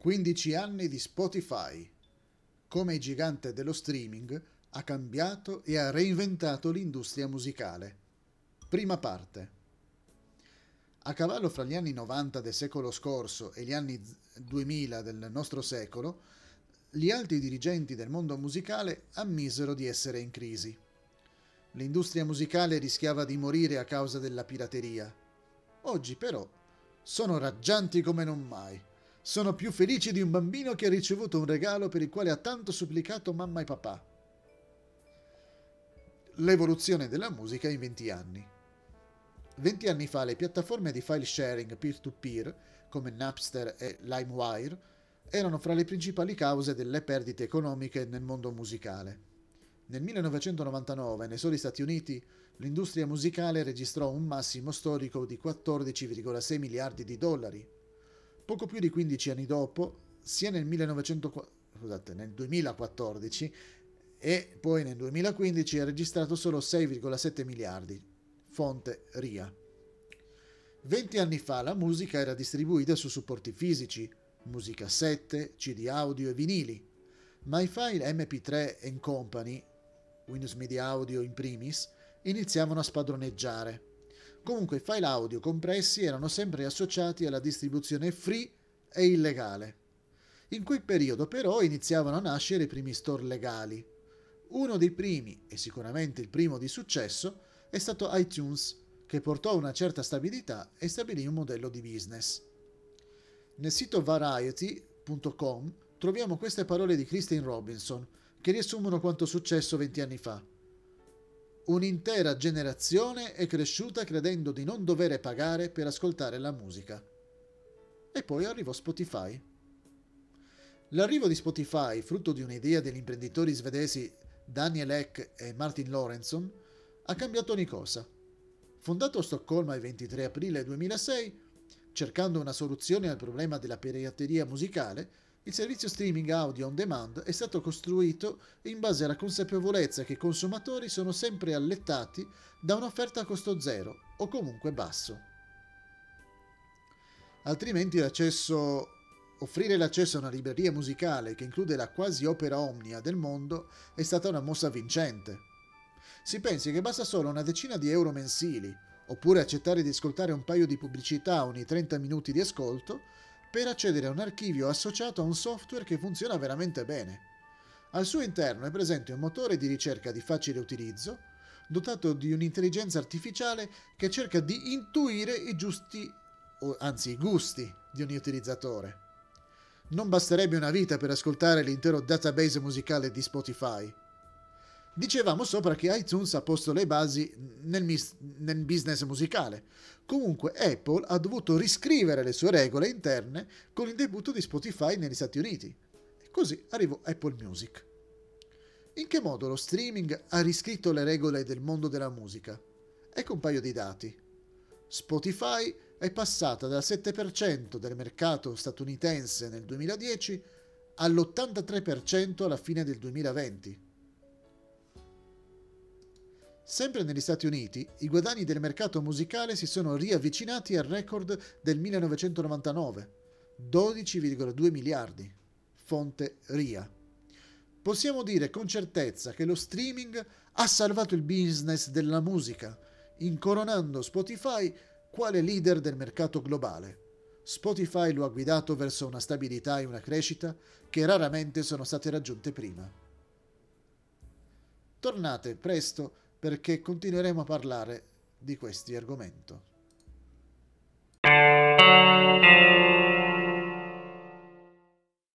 15 anni di Spotify. Come il gigante dello streaming ha cambiato e ha reinventato l'industria musicale. Prima parte. A cavallo fra gli anni 90 del secolo scorso e gli anni 2000 del nostro secolo, gli alti dirigenti del mondo musicale ammisero di essere in crisi. L'industria musicale rischiava di morire a causa della pirateria. Oggi però sono raggianti come non mai. Sono più felici di un bambino che ha ricevuto un regalo per il quale ha tanto supplicato mamma e papà. L'evoluzione della musica in 20 anni. 20 anni fa le piattaforme di file sharing peer-to-peer, come Napster e LimeWire, erano fra le principali cause delle perdite economiche nel mondo musicale. Nel 1999, nei soli Stati Uniti, l'industria musicale registrò un massimo storico di 14,6 miliardi di dollari, poco più di 15 anni dopo, sia nel, 1900, scusate, nel 2014 e poi nel 2015 ha registrato solo 6,7 miliardi, fonte RIA. 20 anni fa la musica era distribuita su supporti fisici, musicassette, CD audio e vinili, ma i file MP3 Company, Windows Media Audio in primis, iniziavano a spadroneggiare. Comunque i file audio compressi erano sempre associati alla distribuzione free e illegale. In quel periodo però iniziavano a nascere i primi store legali. Uno dei primi, e sicuramente il primo di successo, è stato iTunes, che portò una certa stabilità e stabilì un modello di business. Nel sito variety.com troviamo queste parole di Christine Robinson, che riassumono quanto successo 20 anni fa. Un'intera generazione è cresciuta credendo di non dover pagare per ascoltare la musica. E poi arrivò Spotify. L'arrivo di Spotify, frutto di un'idea degli imprenditori svedesi Daniel Eck e Martin Lorentzon, ha cambiato ogni cosa. Fondato a Stoccolma il 23 aprile 2006, cercando una soluzione al problema della pirateria musicale, il servizio streaming audio on demand è stato costruito in base alla consapevolezza che i consumatori sono sempre allettati da un'offerta a costo zero o comunque basso. Altrimenti l'accesso, offrire l'accesso a una libreria musicale che include la quasi opera omnia del mondo è stata una mossa vincente. Si pensi che basta solo una decina di euro mensili, oppure accettare di ascoltare un paio di pubblicità ogni 30 minuti di ascolto, per accedere a un archivio associato a un software che funziona veramente bene. Al suo interno è presente un motore di ricerca di facile utilizzo, dotato di un'intelligenza artificiale che cerca di intuire i giusti, o anzi i gusti di ogni utilizzatore. Non basterebbe una vita per ascoltare l'intero database musicale di Spotify. Dicevamo sopra che iTunes ha posto le basi nel, mis- nel, business musicale. Comunque Apple ha dovuto riscrivere le sue regole interne con il debutto di Spotify negli Stati Uniti. E così arrivò Apple Music. In che modo lo streaming ha riscritto le regole del mondo della musica? Ecco un paio di dati. Spotify è passata dal 7% del mercato statunitense nel 2010 all'83% alla fine del 2020 Sempre negli Stati Uniti, i guadagni del mercato musicale si sono riavvicinati al record del 1999, 12,2 miliardi. Fonte RIA. Possiamo dire con certezza che lo streaming ha salvato il business della musica, incoronando Spotify quale leader del mercato globale. Spotify lo ha guidato verso una stabilità e una crescita che raramente sono state raggiunte prima. Tornate presto perché continueremo a parlare di questi argomenti.